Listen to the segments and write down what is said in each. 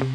What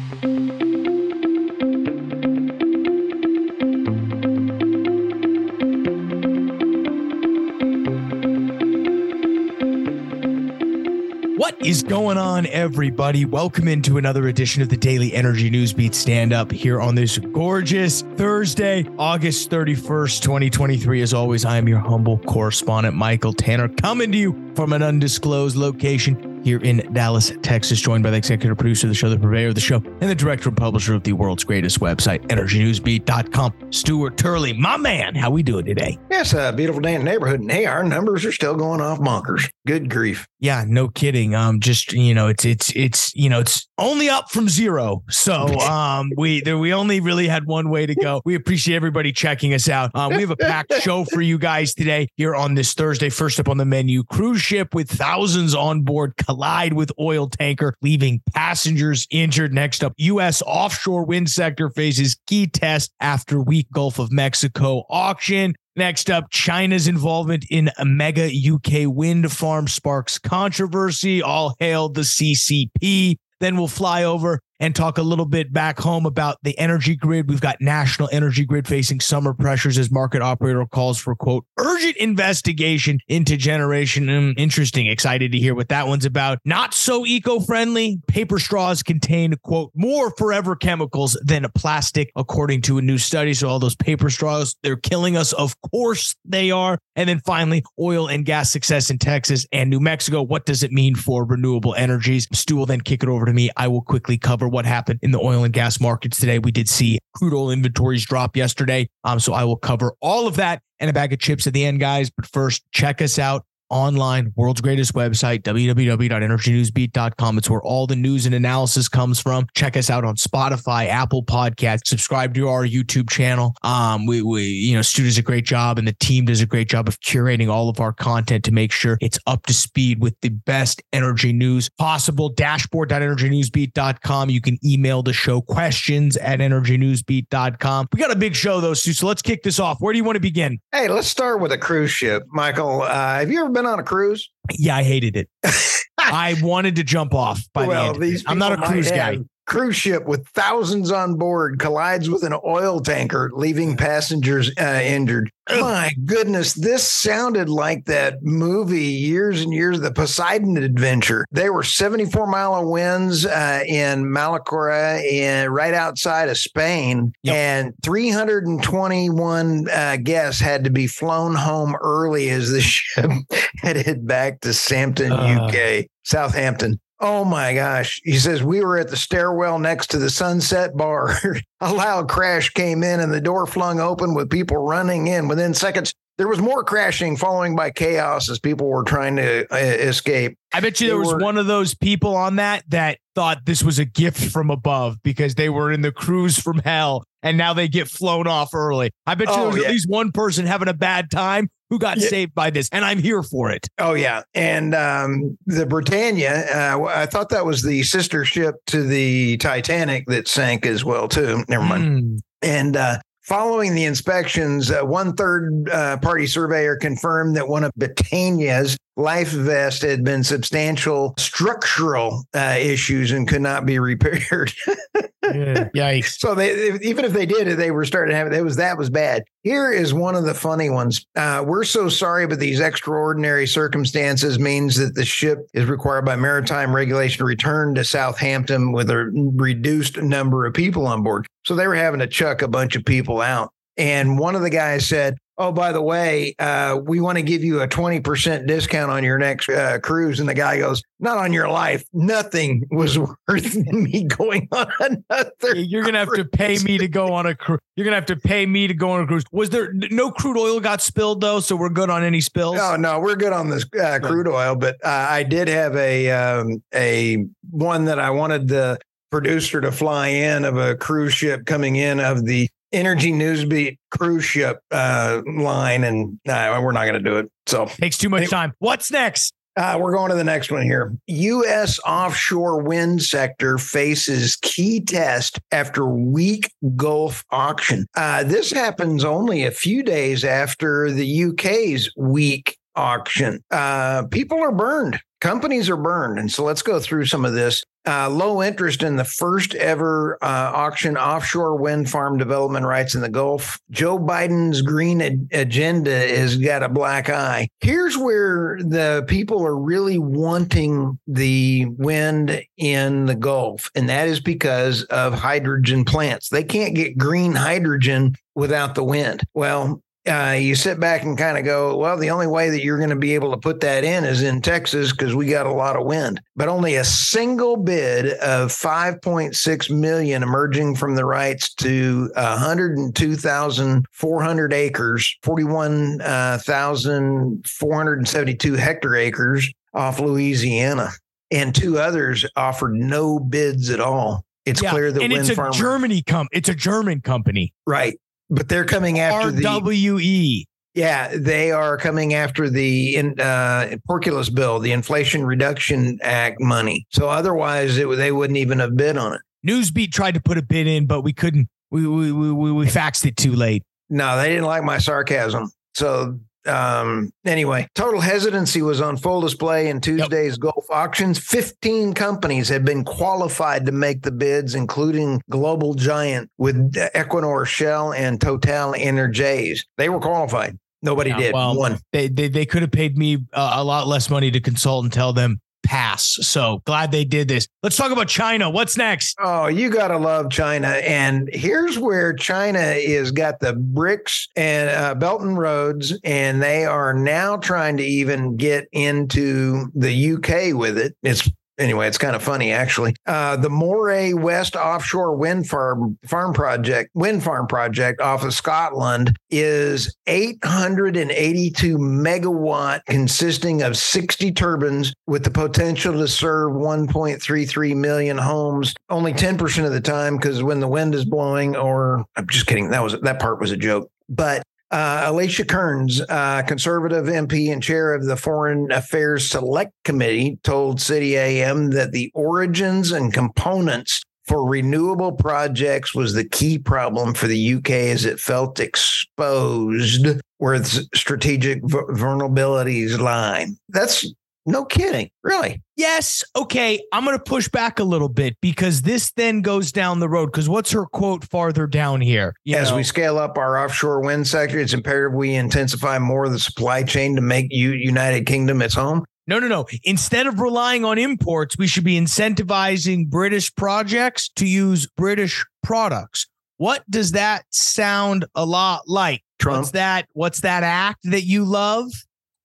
is going on, everybody? Welcome into another edition of the Daily Energy News Beat Stand Up here on this gorgeous Thursday, August 31st, 2023. As always, I am your humble correspondent, Michael Tanner, coming to you from an undisclosed location here in Dallas, Texas, joined by the executive producer of the show, the purveyor of the show, and the director and publisher of the world's greatest website, energynewsbeat.com, Stuart Turley. My man, how we doing today? Yes, a beautiful day in the neighborhood. And hey, our numbers are still going off bonkers. Good grief. Yeah, no kidding. Um, just you know, it's it's it's you know, it's only up from zero. So um, we there we only really had one way to go. We appreciate everybody checking us out. Um, we have a packed show for you guys today here on this Thursday. First up on the menu, cruise ship with thousands on board collide with oil tanker, leaving passengers injured. Next up, U.S. offshore wind sector faces key test after weak Gulf of Mexico auction. Next up, China's involvement in a mega UK wind farm sparks controversy. All hail the CCP. Then we'll fly over and talk a little bit back home about the energy grid. We've got national energy grid facing summer pressures as market operator calls for quote urgent investigation into generation. Mm, interesting. Excited to hear what that one's about. Not so eco-friendly. Paper straws contain quote more forever chemicals than plastic, according to a new study. So all those paper straws, they're killing us. Of course they are. And then finally, oil and gas success in Texas and New Mexico. What does it mean for renewable energies? Stu will then kick it over to me. I will quickly cover what happened in the oil and gas markets today. We did see crude oil inventories drop yesterday. Um, so I will cover all of that and a bag of chips at the end, guys. But first, check us out online, world's greatest website, www.energynewsbeat.com. It's where all the news and analysis comes from. Check us out on Spotify, Apple Podcast. subscribe to our YouTube channel. Um, we, we, you know, Stu does a great job and the team does a great job of curating all of our content to make sure it's up to speed with the best energy news possible. Dashboard.energynewsbeat.com. You can email the show questions at energynewsbeat.com. We got a big show though, Stu. So let's kick this off. Where do you want to begin? Hey, let's start with a cruise ship. Michael, uh, have you ever been on a cruise? Yeah, I hated it. I wanted to jump off by well, the end. I'm not a cruise guy. have Cruise ship with thousands on board collides with an oil tanker, leaving passengers uh, injured. My goodness, this sounded like that movie years and years, the Poseidon Adventure. They were 74 mile winds uh, in Malacora, in, right outside of Spain, Yep. and 321 uh, guests had to be flown home early as the ship headed back to Sampton, Uh. UK, Southampton. Oh my gosh. He says, We were at the stairwell next to the Sunset Bar. a loud crash came in and the door flung open with people running in. Within seconds, there was more crashing, following by chaos as people were trying to uh, escape. I bet you there was one of those people on that that thought this was a gift from above because they were in the cruise from hell and now they get flown off early. I bet you Oh, there was yeah. at least one person having a bad time who got Yeah. saved by this, and I'm here for it. Oh, yeah. And um, the Britannia, uh, I thought that was the sister ship to the Titanic that sank as well, too. Never mind. Mm. And uh, following the inspections, uh, one third uh, party surveyor confirmed that one of Britannia's life vest had been substantial structural uh, issues and could not be repaired. Yeah. Yikes. so they, even if they did it, they were starting to have it. Was that was bad. Here is one of the funny ones. Uh, we're so sorry, but these extraordinary circumstances means that the ship is required by maritime regulation to return to Southampton with a reduced number of people on board. So they were having to chuck a bunch of people out. And one of the guys said, Oh, by the way, uh, we want to give you a 20% discount on your next uh, cruise. And the guy goes, Not on your life. Nothing was worth me going on another. You're gonna have to pay me to go on a cruise. You're gonna have to pay me to go on a cruise. Was there no crude oil got spilled though? So we're good on any spills. No, no, we're good on this uh, crude oil, but uh, I did have a um, a one that I wanted the producer to fly in of a cruise ship coming in of the Energy Newsbeat cruise ship uh, line, and uh, we're not going to do it. So Takes too much Hey- time. What's next? uh, we're going to the next one here. U.S. offshore wind sector faces key test after weak Gulf auction. Uh, this happens only a few days after the UK's weak auction. Uh, people are burned. Companies are burned. And so let's go through some of this. Uh, low interest in the first ever uh, auction offshore wind farm development rights in the Gulf. Joe Biden's green ag- agenda has got a black eye. Here's where the people are really wanting the wind in the Gulf, and that is because of hydrogen plants. They can't get green hydrogen without the wind. Well, uh, you sit back and kind of go, well, the only way that you're going to be able to put that in is in Texas because we got a lot of wind. But only a single bid of 5.6 million emerging from the rights to 102,400 acres, 41,472 hectare acres off Louisiana, and two others offered no bids at all. It's Yeah, clear that and wind it's a farmers, Germany com it's a German company. right? But they're coming after the RWE. Yeah, they are coming after the in, uh, Porkulus bill, the Inflation Reduction Act money. So otherwise, it, they wouldn't even have bid on it. Newsbeat tried to put a bid in, but we couldn't. We we we we, we faxed it too late. No, they didn't like my sarcasm. So um, anyway, total hesitancy was on full display in Tuesday's Gulf auctions. 15 companies had been qualified to make the bids, including Global Giant with Equinor, Shell, and Total Energies. They were qualified. Nobody Yeah, did. well, One. They they, they could have paid me uh, a lot less money to consult and tell them pass. So glad they did this. Let's talk about China. What's next? Oh, you gotta love China, and here's where China is got the BRICS and uh, Belt and Roads, and they are now trying to even get into the UK with it. It's anyway, it's kind of funny actually. Uh, the Moray West offshore wind farm farm project, wind farm project off of Scotland, is 882 megawatt, consisting of 60 turbines with the potential to serve 1.33 million homes. Only 10% of the time, because when the wind is blowing, or I'm just kidding, that was that part was a joke, but. Uh, Alicia Kearns, uh, conservative MP and chair of the Foreign Affairs Select Committee, told City AM that the origins and components for renewable projects was the key problem for the UK as it felt exposed where its strategic vulnerabilities lie. That's no kidding, really. Yes. Okay. I'm going to push back a little bit because this then goes down the road. Because what's her quote farther down here? You As know, we scale up our offshore wind sector, it's imperative we intensify more of the supply chain to make U- United Kingdom its home. no, no, no. Instead of relying on imports, we should be incentivizing British projects to use British products. What does that sound a lot like? Trump. What's that? What's that act that you love?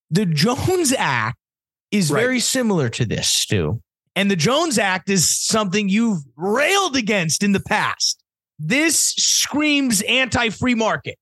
The Jones Act is Right. very similar to this, Stu. And the Jones Act is something you've railed against in the past. This screams anti-free market.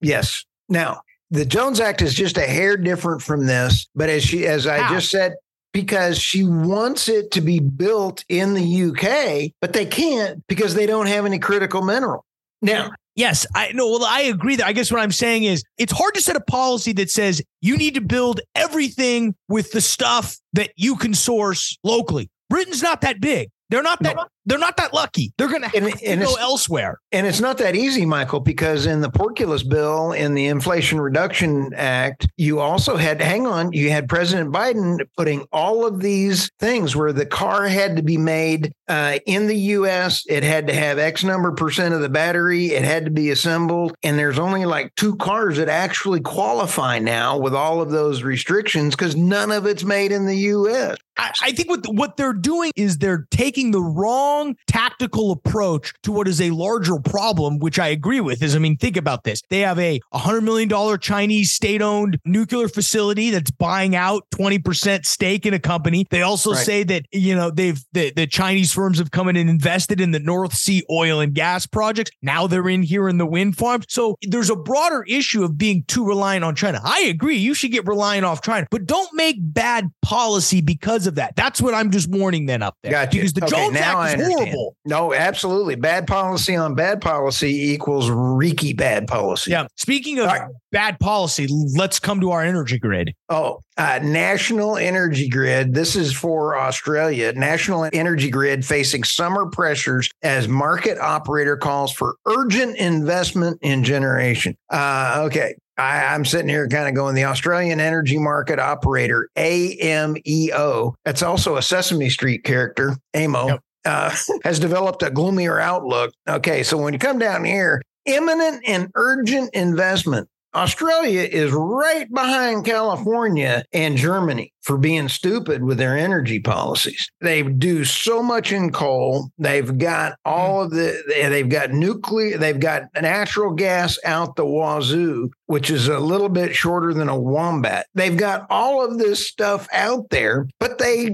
Yes. Now, the Jones Act is just a hair different from this, but as she, as I How? just said, because she wants it to be built in the UK, but they can't because they don't have any critical mineral. Now, Yes, I know. Well, I agree that I guess what I'm saying is it's hard to set a policy that says you need to build everything with the stuff that you can source locally. Britain's not that big. They're not that they're not that lucky. They're gonna have And- to and go elsewhere. And it's not that easy, Michael, because in the Porkulus bill, in the Inflation Reduction Act, you also had, hang on, you had President Biden putting all of these things where the car had to be made uh, in the US, it had to have X number percent of the battery, it had to be assembled. And there's only like two cars that actually qualify now with all of those restrictions because none of it's made in the US. I, I think what what they're doing is they're taking the wrong tactical approach to what is a larger problem, which I agree with. Is I mean, think about this: they have a hundred million dollar Chinese state-owned nuclear facility that's buying out twenty percent stake in a company. They also Right. say that you know they've the, the Chinese firms have come in and invested in the North Sea oil and gas projects. Now they're in here in the wind farms. So there's a broader issue of being too reliant on China. I agree. You should get reliant off China, but don't make bad policy because of that. That's what I'm just warning then up there. Gotcha. Because the Okay, Jones Act is understand. horrible. No, absolutely. Bad policy on bad policy equals reeky bad policy. Yeah. Speaking of right. bad policy, let's come to our energy grid. Oh, uh, National Energy Grid. This is for Australia. National Energy Grid facing summer pressures as market operator calls for urgent investment in generation. Uh, okay. I, am sitting here kind of going the Australian Energy Market Operator, AEMO. That's also a Sesame Street character, AMO. Yep. Uh, has developed a gloomier outlook. Okay, so when you come down here, imminent and urgent investment Australia is right behind California and Germany for being stupid with their energy policies. They do so much in coal. They've got all of the, they've got nuclear, they've got natural gas out the wazoo, which is a little bit shorter than a wombat. They've got all of this stuff out there, but they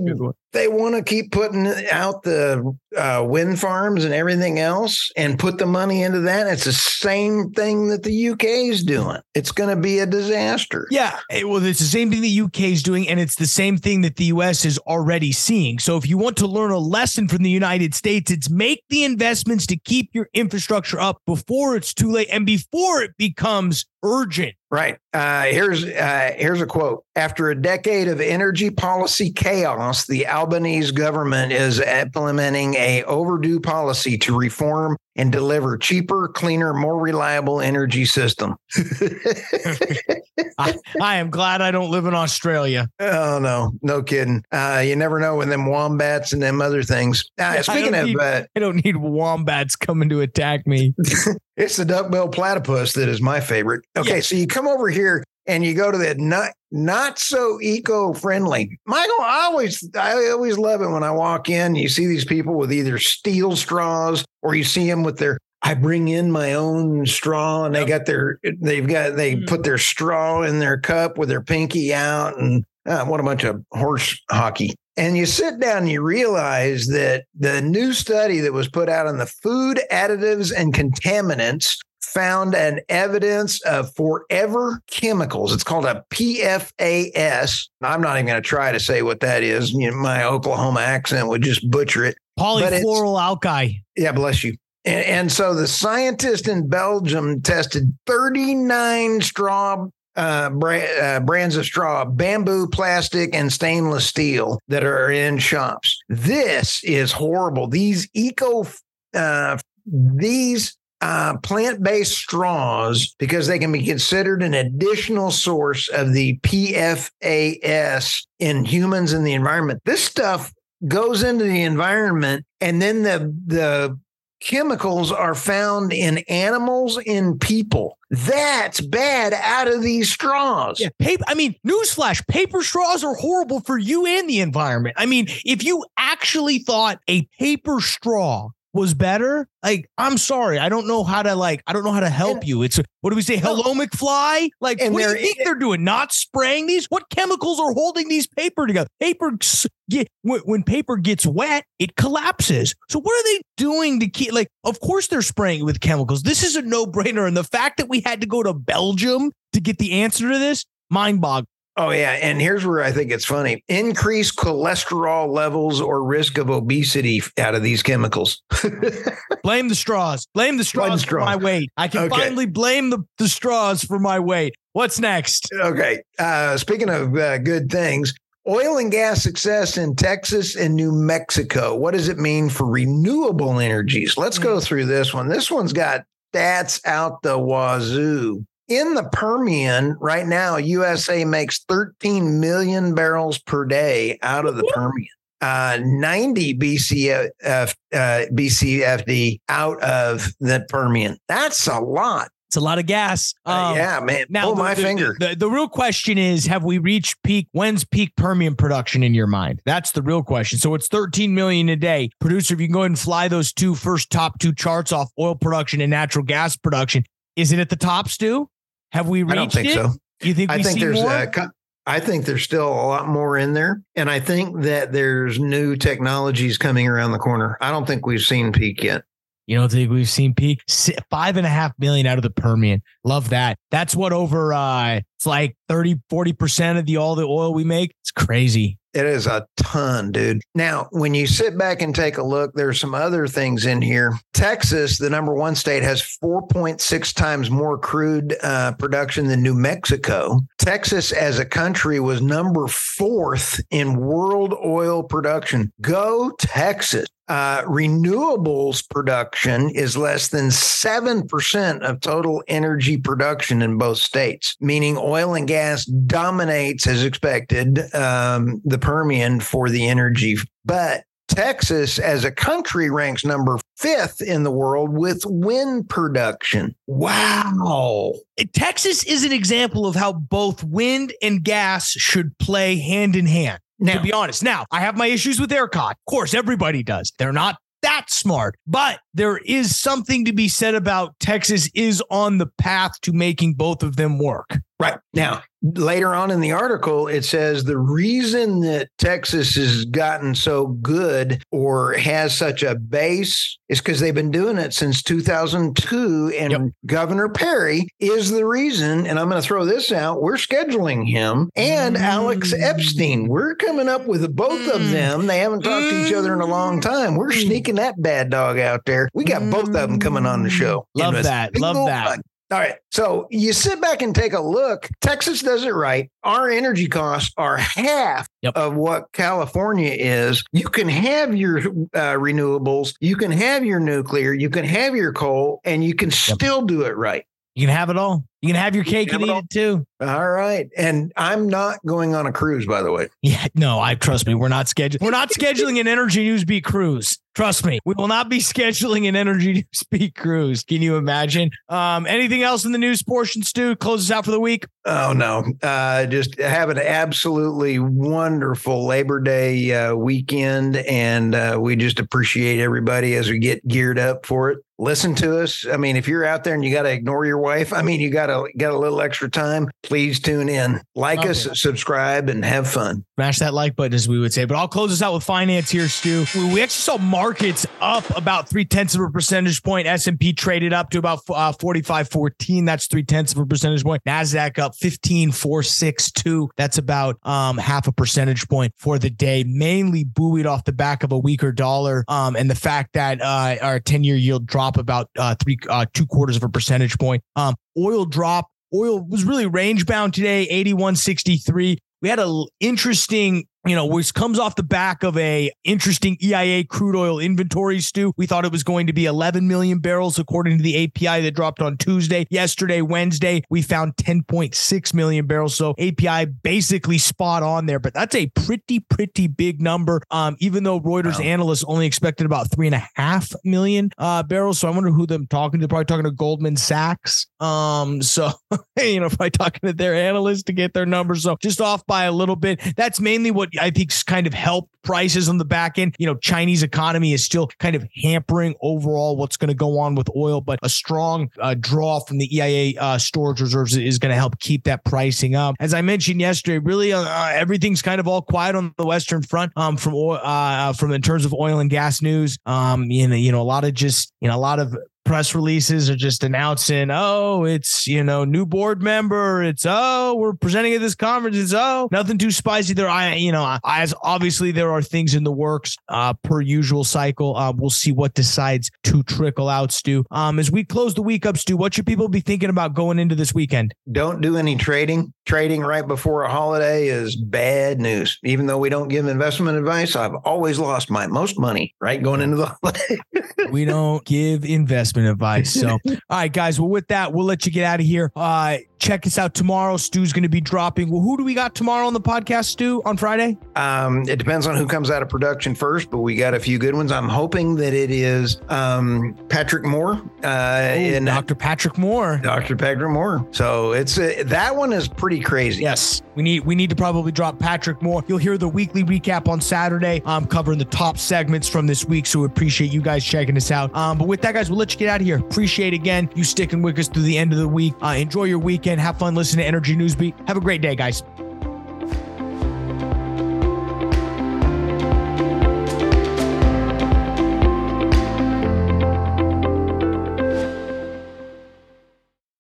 they want to keep putting out the uh, wind farms and everything else and put the money into that. It's the same thing that the UK is doing. It's going to be a disaster. Yeah. Well, it's the same thing the UK is doing, and it's the same thing that the US is already seeing. So if you want to learn a lesson from the United States, it's make the investments to keep your infrastructure up before it's too late and before it becomes urgent. Right. Uh, here's uh, here's a quote. After a decade of energy policy chaos, the Albanese government is implementing a overdue policy to reform and deliver cheaper, cleaner, more reliable energy system. I, I, am glad I don't live in Australia. Oh no, no kidding. Uh, you never know with them wombats and them other things. Uh, speaking of, need, uh, I don't need wombats coming to attack me. it's the duckbill platypus that is my favorite. Okay, yeah. so you come over here and you go to that not not so eco friendly. Michael, I always I always love it when I walk in. You see these people with either steel straws or you see them with their. I bring in my own straw, and they got their they've got they mm. put their straw in their cup with their pinky out, and uh, what a bunch of horse hockey. And you sit down and you realize that the new study that was put out on the food additives and contaminants found an evidence of forever chemicals. It's called a PFAS. I'm not even going to try to say what that is. You know, my Oklahoma accent would just butcher it. Polyfluoroalkyl. Yeah, bless you. And, and, so the scientist in Belgium tested 39 straw uh, uh, brands of straw, bamboo, plastic, and stainless steel that are in shops. This is horrible. These eco, uh, these uh, plant based straws because they can be considered an additional source of the PFAS in humans and the environment. This stuff goes into the environment and then the the chemicals are found in animals in people. That's bad out of these straws. Yeah, paper, I mean, newsflash, paper straws are horrible for you and the environment. I mean, if you actually thought a paper straw was better, like I'm sorry, I don't know how to like I don't know how to help and, you. It's what do we say? Hello, McFly. Like what do you think they're doing? Not spraying these? What chemicals are holding these paper together? Paper get when paper gets wet, it collapses. So what are they doing to keep? Like, of course they're spraying with chemicals. This is a no brainer, and the fact that we had to go to Belgium to get the answer to this mind boggling. Oh, yeah. And here's where I think it's funny increased cholesterol levels or risk of obesity out of these chemicals. blame the straws. Blame the straws, blame for my weight. I can okay. finally blame the, the straws for my weight. What's next? Okay. Uh, speaking of uh, good things, oil and gas success in Texas and New Mexico. What does it mean for renewable energies? Let's go hmm. through this one. This one's got stats out the wazoo in the Permian right now, USA makes 13 million barrels per day out of the Permian. Uh, 90 BCF, uh, BCFD out of the Permian. That's a lot. It's a lot of gas. Uh, um, uh, yeah, man. Now, Pull my the, finger. The, the, the, real question is have we reached peak? When's peak Permian production in your mind? That's the real question. So it's 13 million a day. Producer, if you can go ahead and fly those two first top two charts off oil production and natural gas production, is it at the top, Stu? Have we reached I don't think it? so. You think I think there's more? A, I think there's still a lot more in there. And I think that there's new technologies coming around the corner. I don't think we've seen peak yet. You don't think we've seen peak? Five and a half million out of the Permian. Love that. That's what over uh It's like 30, 40% of the all the oil we make. It's crazy. It is a ton, dude. Now, when you sit back and take a look, there's some other things in here. Texas, the number one state, has 4.6 times more crude uh, production than New Mexico. Texas, as a country, was number fourth in world oil production. Go Texas. Uh, renewables production is less than 7% of total energy production in both states, meaning oil and gas dominates, as expected, um, the Permian for the energy. But Texas, as a country, ranks number fifth in the world with wind production. Wow. Texas is an example of how both wind and gas should play hand in hand. Now, to be honest, now I have my issues with ERCOT. Of course, everybody does. They're not that smart, but there is something to be said about Texas is on the path to making both of them work. Right. Now, later on in the article, it says the reason that Texas has gotten so good or has such a base is because they've been doing it since 2002. And yep. Governor Perry is the reason. And I'm going to throw this out we're scheduling him and mm. Alex Epstein. We're coming up with both mm. of them. They haven't talked mm. to each other in a long time. We're mm. sneaking that bad dog out there. We got both of them coming on the show. Love that. Love that. All right. So you sit back and take a look. Texas does it right. Our energy costs are half yep. of what California is. You can have your uh, renewables, you can have your nuclear, you can have your coal, and you can yep. still do it right. You can have it all. You can have your cake and eat it, too. All right. And I'm not going on a cruise, by the way. Yeah, no, I trust me. We're not scheduling. We're not scheduling an Energy News Beat cruise. Trust me. We will not be scheduling an Energy News Beat cruise. Can you imagine? Um, anything else in the news portion, Stu? Close us out for the week. Oh no. Uh, just have an absolutely wonderful Labor Day uh, weekend, and uh, we just appreciate everybody as we get geared up for it. Listen to us. I mean, if you're out there and you got to ignore your wife, I mean, you got to got a little extra time, please tune in, like Love us, it. subscribe, and have fun. Smash that like button, as we would say. But I'll close this out with finance here, Stu. We actually saw markets up about three tenths of a percentage point. S and P traded up to about uh, forty five fourteen. That's three tenths of a percentage point. Nasdaq up fifteen four six two. That's about um, half a percentage point for the day. Mainly buoyed off the back of a weaker dollar um, and the fact that uh, our ten year yield drop about uh, three uh, two quarters of a percentage point. Um, oil drop Oil was really range bound today, 81.63. We had an interesting you know, which comes off the back of a interesting EIA crude oil inventory Stu. We thought it was going to be 11 million barrels according to the API that dropped on Tuesday. Yesterday, Wednesday, we found 10.6 million barrels. So API basically spot on there, but that's a pretty, pretty big number. Um, even though Reuters wow. analysts only expected about three and a half million uh, barrels. So I wonder who them talking to. Probably talking to Goldman Sachs. Um, so you know, probably talking to their analysts to get their numbers. So just off by a little bit. That's mainly what I think it's kind of helped prices on the back end. You know, Chinese economy is still kind of hampering overall what's going to go on with oil, but a strong uh, draw from the EIA uh, storage reserves is going to help keep that pricing up. As I mentioned yesterday, really uh, uh, everything's kind of all quiet on the Western front um, from oil, uh, from in terms of oil and gas news. Um, you know, you know, a lot of just you know a lot of press releases are just announcing, oh, it's, you know, new board member. It's, oh, we're presenting at this conference. It's, oh, nothing too spicy there. I, you know, as obviously there are things in the works uh, per usual cycle. Uh, we'll see what decides to trickle out, Stu. Um, as we close the week up, Stu, what should people be thinking about going into this weekend? Don't do any trading. Trading right before a holiday is bad news. Even though we don't give investment advice, I've always lost my most money right going into the holiday. we don't give investment investment advice. So, all right, guys. Well, with that, we'll let you get out of here. Uh, check us out tomorrow. Stu's going to be dropping. Well, who do we got tomorrow on the podcast, Stu, on Friday? Um, it depends on who comes out of production first, but we got a few good ones. I'm hoping that it is um, Patrick Moore. Uh, oh, Dr. Patrick Moore. Dr. Patrick Moore. So it's a, that one is pretty crazy. Yes, we need we need to probably drop Patrick Moore. You'll hear the weekly recap on Saturday. I'm covering the top segments from this week, so we appreciate you guys checking us out. Um, but with that, guys, we'll let you get out of here. Appreciate again you sticking with us through the end of the week. Uh, enjoy your weekend. Have fun listening to Energy Newsbeat. Have a great day, guys.